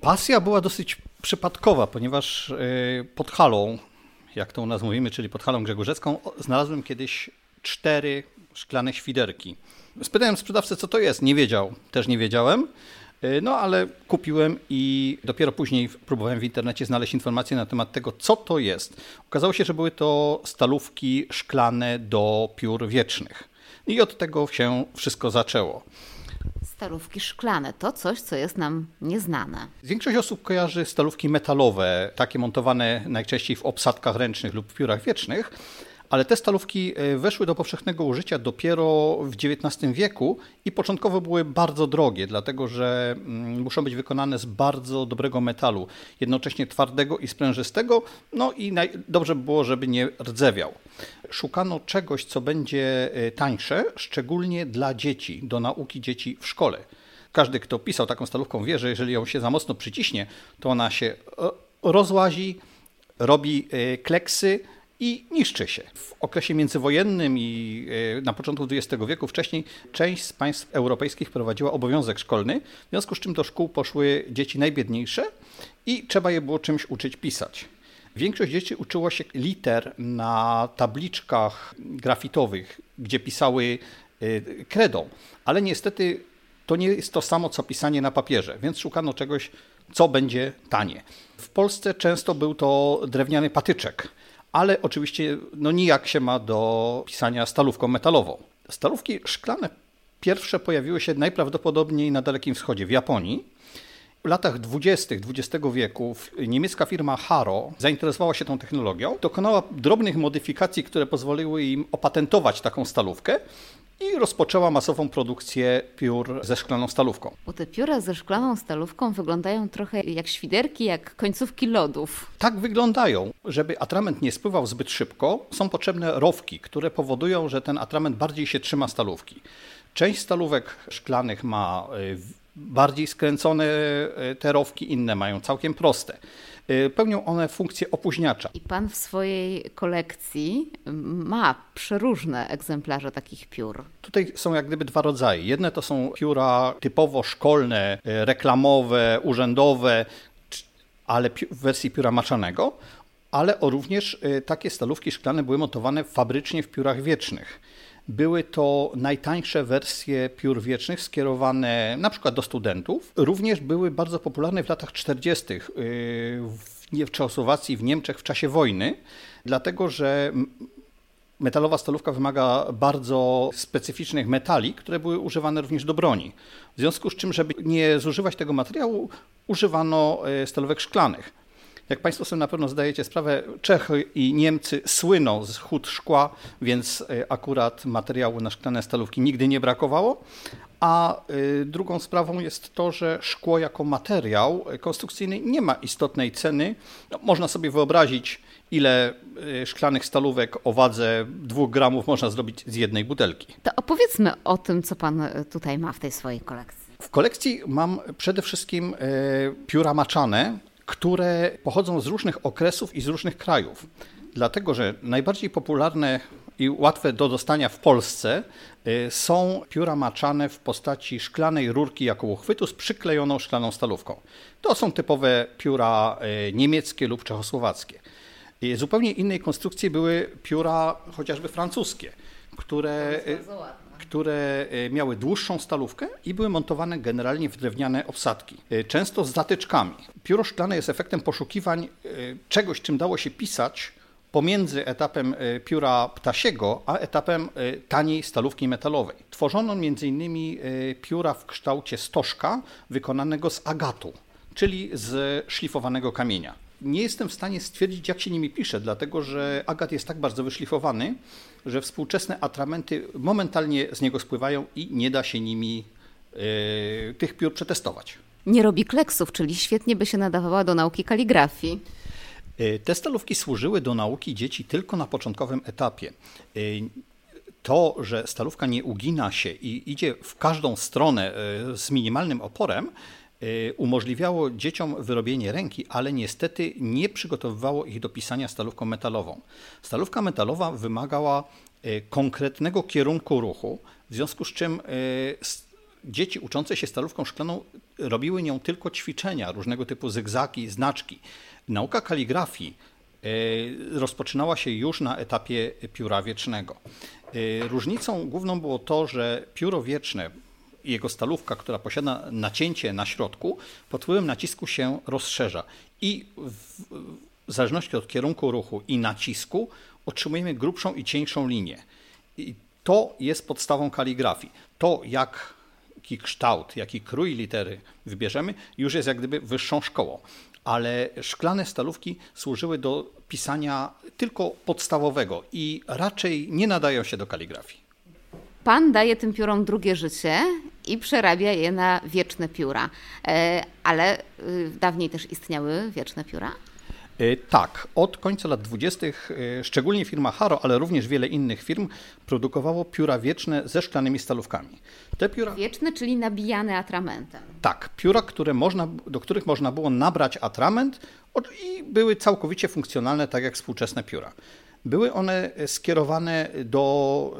Pasja była dosyć przypadkowa, ponieważ y, pod halą, jak to u nas mówimy, czyli pod halą Grzegorzecką, znalazłem kiedyś cztery szklane świderki. Spytałem sprzedawcę, co to jest. Nie wiedział, też nie wiedziałem. Y, no ale kupiłem i dopiero później próbowałem w internecie znaleźć informacje na temat tego, co to jest. Okazało się, że były to stalówki szklane do piór wiecznych. I od tego się wszystko zaczęło. Stalówki szklane to coś, co jest nam nieznane. Większość osób kojarzy stalówki metalowe, takie montowane najczęściej w obsadkach ręcznych lub w piórach wiecznych, ale te stalówki e, weszły do powszechnego użycia dopiero w XIX wieku i początkowo były bardzo drogie, dlatego że mm, muszą być wykonane z bardzo dobrego metalu, jednocześnie twardego i sprężystego, no i dobrze by było, żeby nie rdzewiał. Szukano czegoś, co będzie e, tańsze, szczególnie dla dzieci, do nauki dzieci w szkole. Każdy, kto pisał taką stalówką, wie, że jeżeli ją się za mocno przyciśnie, to ona się e, rozłazi, robi kleksy, i niszczy się. W okresie międzywojennym i e, na początku XX wieku wcześniej część z państw europejskich prowadziła obowiązek szkolny, w związku z czym do szkół poszły dzieci najbiedniejsze i trzeba je było czymś uczyć pisać. Większość dzieci uczyło się liter na tabliczkach grafitowych, gdzie pisały kredą, e, ale niestety to nie jest to samo co pisanie na papierze, więc szukano czegoś, co będzie tanie. W Polsce często był to drewniany patyczek ale oczywiście no nijak się ma do pisania stalówką metalową. Stalówki szklane pierwsze pojawiły się najprawdopodobniej na Dalekim Wschodzie, w Japonii. W latach 20. XX wieku niemiecka firma Haro zainteresowała się tą technologią, dokonała drobnych modyfikacji, które pozwoliły im opatentować taką stalówkę i rozpoczęła masową produkcję piór ze szklaną stalówką. Bo te pióra ze szklaną stalówką wyglądają trochę jak świderki, jak końcówki lodów. Tak wyglądają. Żeby atrament nie spływał zbyt szybko, są potrzebne rowki, które powodują, że ten atrament bardziej się trzyma stalówki. Część stalówek szklanych ma y, bardziej skręcone y, te rowki, inne mają całkiem proste. Y, pełnią one funkcję opóźniacza. I pan w swojej kolekcji ma przeróżne egzemplarze takich piór. Tutaj są jak gdyby dwa rodzaje. Jedne to są pióra typowo szkolne, y, reklamowe, urzędowe, ale w wersji pióra maczanego, ale również y, takie stalówki szklane były montowane fabrycznie w piórach wiecznych. Były to najtańsze wersje piór wiecznych skierowane na przykład do studentów. Również były bardzo popularne w latach 40. Y, w Czechosłowacji, w Niemczech w czasie wojny, dlatego że metalowa stalówka wymaga bardzo specyficznych metali, które były używane również do broni. W związku z czym, żeby nie zużywać tego materiału, używano y, stalówek szklanych. Jak Państwo sobie na pewno zdajecie sprawę, Czechy i Niemcy słyną z hut szkła, więc e, akurat materiału na szklane stalówki nigdy nie brakowało. A e, drugą sprawą jest to, że szkło jako materiał konstrukcyjny nie ma istotnej ceny. No, można sobie wyobrazić, ile e, szklanych stalówek o wadze 2 gramów można zrobić z jednej butelki. To opowiedzmy o tym, co pan tutaj ma w tej swojej kolekcji. W kolekcji mam przede wszystkim pióra maczane, które pochodzą z różnych okresów i z różnych krajów. Dlatego, że najbardziej popularne i łatwe do dostania w Polsce y, są pióra maczane w postaci szklanej rurki jako uchwytu z przyklejoną szklaną stalówką. To są typowe pióra y, niemieckie lub czechosłowackie. Zupełnie innej konstrukcji były pióra chociażby francuskie, które które e, miały dłuższą stalówkę i były montowane generalnie w drewniane obsadki, e, często z zatyczkami. Pióro szklane jest efektem poszukiwań e, czegoś, czym dało się pisać pomiędzy etapem pióra ptasiego, a etapem taniej stalówki metalowej. Tworzono m.in. pióra w kształcie stożka wykonanego z agatu, czyli z szlifowanego kamienia. Nie jestem w stanie stwierdzić, jak się nimi pisze, dlatego że agat jest tak bardzo wyszlifowany, że współczesne atramenty momentalnie z niego spływają i nie da się nimi yy, tych piór przetestować. nie robi kleksów, czyli świetnie by się nadawała do nauki kaligrafii. E, te stalówki służyły do nauki dzieci tylko na początkowym etapie. E, to, że stalówka nie ugina się i idzie w każdą stronę e, z minimalnym oporem, umożliwiało dzieciom wyrobienie ręki, ale niestety nie przygotowywało ich do pisania stalówką metalową. Stalówka metalowa wymagała konkretnego kierunku ruchu, w związku z czym dzieci uczące się stalówką szklaną robiły nią tylko ćwiczenia, różnego typu zygzaki, znaczki. Nauka kaligrafii rozpoczynała się już na etapie pióra wiecznego. Różnicą główną było to, że pióro wieczne, jego stalówka, która posiada nacięcie na środku, pod wpływem nacisku się rozszerza i w, w zależności od kierunku ruchu i nacisku otrzymujemy grubszą i cieńszą linię. I to jest podstawą kaligrafii. To, jak jaki kształt, jaki krój litery wybierzemy, już jest jak gdyby wyższą szkołą. Ale szklane stalówki służyły do pisania tylko podstawowego i raczej nie nadają się do kaligrafii. Pan daje tym piórom drugie życie i przerabia je na wieczne pióra. E, ale y, dawniej też istniały wieczne pióra? E, tak, od końca lat 20. E, szczególnie firma Haro, ale również wiele innych firm produkowało pióra wieczne ze szklanymi stalówkami. Te pióra... Wieczne, czyli nabijane atramentem. Tak, pióra, które można, do których można było nabrać atrament i były całkowicie funkcjonalne, tak jak współczesne pióra. Były one skierowane do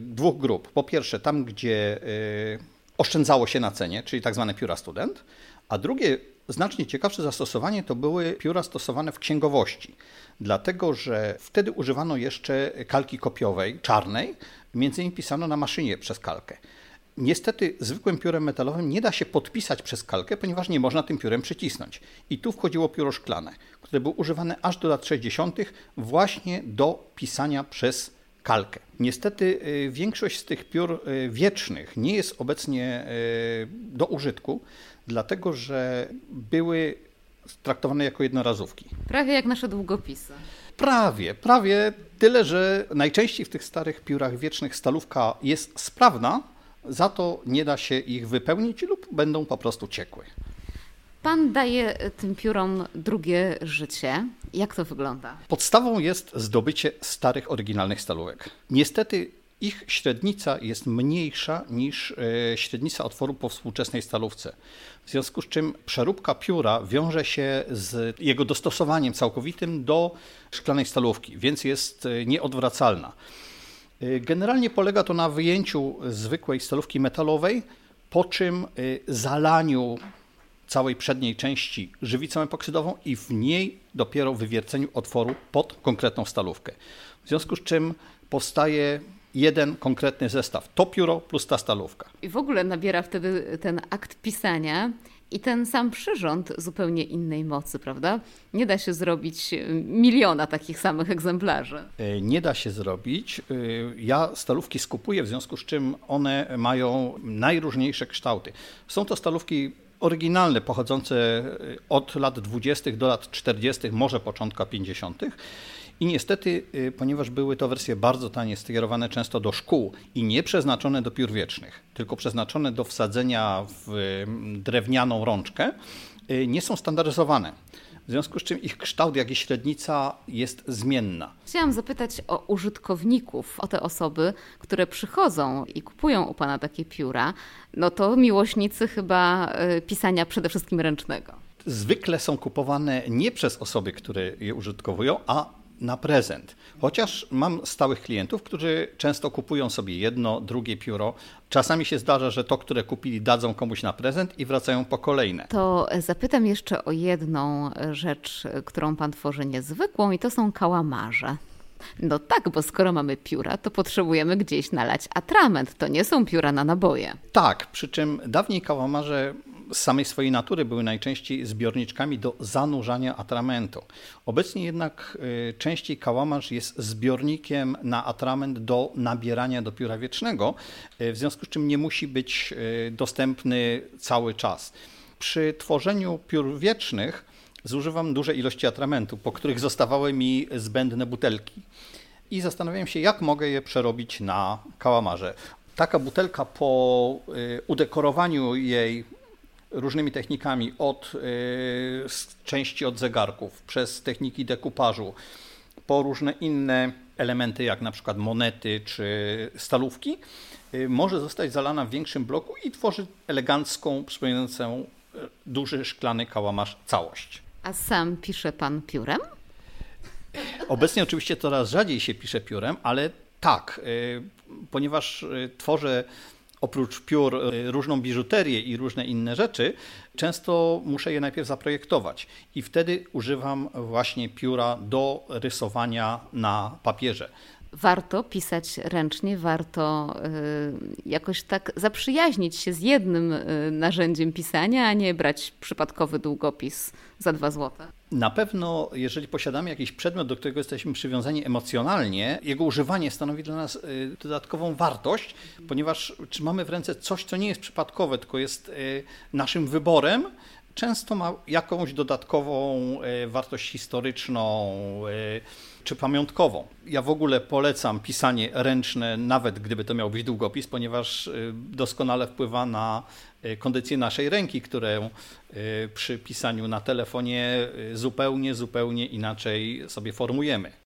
dwóch grup. Po pierwsze, tam, gdzie oszczędzało się na cenie, czyli tak zwane pióra student, a drugie Znacznie ciekawsze zastosowanie to były pióra stosowane w księgowości, dlatego że wtedy używano jeszcze kalki kopiowej, czarnej, między innymi pisano na maszynie przez kalkę. Niestety zwykłym piórem metalowym nie da się podpisać przez kalkę, ponieważ nie można tym piórem przycisnąć. I tu wchodziło pióro szklane, które było używane aż do lat 60. właśnie do pisania przez kalkę. Niestety y, większość z tych piór y, wiecznych nie jest obecnie y, do użytku, dlatego że były traktowane jako jednorazówki. Prawie jak nasze długopisy. Prawie, prawie tyle, że najczęściej w tych starych piórach wiecznych stalówka jest sprawna, za to nie da się ich wypełnić lub będą po prostu ciekłe. Pan daje tym piórom drugie życie. Jak to wygląda? Podstawą jest zdobycie starych, oryginalnych stalówek. Niestety ich średnica jest mniejsza niż e, średnica otworu po współczesnej stalówce. W związku z czym przeróbka pióra wiąże się z jego dostosowaniem całkowitym do szklanej stalówki, więc jest e, nieodwracalna. E, generalnie polega to na wyjęciu zwykłej stalówki metalowej, po czym zalaniu całej przedniej części żywicą epoksydową i w niej dopiero wywierceniu otworu pod konkretną stalówkę. W związku z czym powstaje jeden konkretny zestaw. To pióro plus ta stalówka. I w ogóle nabiera wtedy ten akt pisania i ten sam przyrząd zupełnie innej mocy, prawda? Nie da się zrobić y, miliona takich samych egzemplarzy. E, nie da się zrobić. E, ja stalówki skupuję, w związku z czym one mają najróżniejsze kształty. Są to stalówki oryginalne, pochodzące e, od lat 20. do lat 40., może początka 50. I niestety, y, ponieważ były to wersje bardzo tanie, skierowane często do szkół i nie przeznaczone do piór wiecznych, tylko przeznaczone do wsadzenia w mm, drewnianą rączkę, y, nie są standaryzowane. W związku z czym ich kształt, jak i średnica jest zmienna. Chciałam zapytać o użytkowników, o te osoby, które przychodzą i kupują u Pana takie pióra. No to miłośnicy chyba y, pisania przede wszystkim ręcznego. Zwykle są kupowane nie przez osoby, które je użytkowują, a na prezent. Chociaż mam stałych klientów, którzy często kupują sobie jedno, drugie pióro. Czasami się zdarza, że to, które kupili, dadzą komuś na prezent i wracają po kolejne. To zapytam jeszcze o jedną rzecz, którą pan tworzy niezwykłą, i to są kałamarze. No tak, bo skoro mamy pióra, to potrzebujemy gdzieś nalać atrament. To nie są pióra na naboje. Tak, przy czym dawniej kałamarze z samej swojej natury były najczęściej zbiorniczkami do zanurzania atramentu. Obecnie jednak y, częściej kałamarz jest zbiornikiem na atrament do nabierania do pióra wiecznego, y, w związku z czym nie musi być y, dostępny cały czas. Przy tworzeniu piór wiecznych zużywam duże ilości atramentu, po których zostawały mi zbędne butelki. I zastanawiałem się, jak mogę je przerobić na kałamarze. Taka butelka po udekorowaniu jej różnymi technikami od części od zegarków, przez techniki dekupażu, po różne inne elementy, jak na przykład monety czy stalówki, może zostać zalana w większym bloku i tworzy elegancką, przypominającą duży szklany kałamarz całość. A sam pisze pan piórem? Obecnie oczywiście coraz rzadziej się pisze piórem, ale tak, y, ponieważ y, tworzę oprócz piór y, różną biżuterię i różne inne rzeczy, często muszę je najpierw zaprojektować. I wtedy używam właśnie pióra do rysowania na papierze warto pisać ręcznie, warto jakoś tak zaprzyjaźnić się z jednym narzędziem pisania, a nie brać przypadkowy długopis za dwa złote. Na pewno, jeżeli posiadamy jakiś przedmiot, do którego jesteśmy przywiązani emocjonalnie, jego używanie stanowi dla nas y, dodatkową wartość, ponieważ trzymamy w ręce coś, co nie jest przypadkowe, tylko jest y, naszym wyborem, często ma jakąś dodatkową y, wartość historyczną czy pamiątkową. Ja w ogóle polecam pisanie ręczne, nawet gdyby to miał być długopis, ponieważ doskonale wpływa na kondycję naszej ręki, którą przy pisaniu na telefonie zupełnie, zupełnie inaczej sobie formujemy.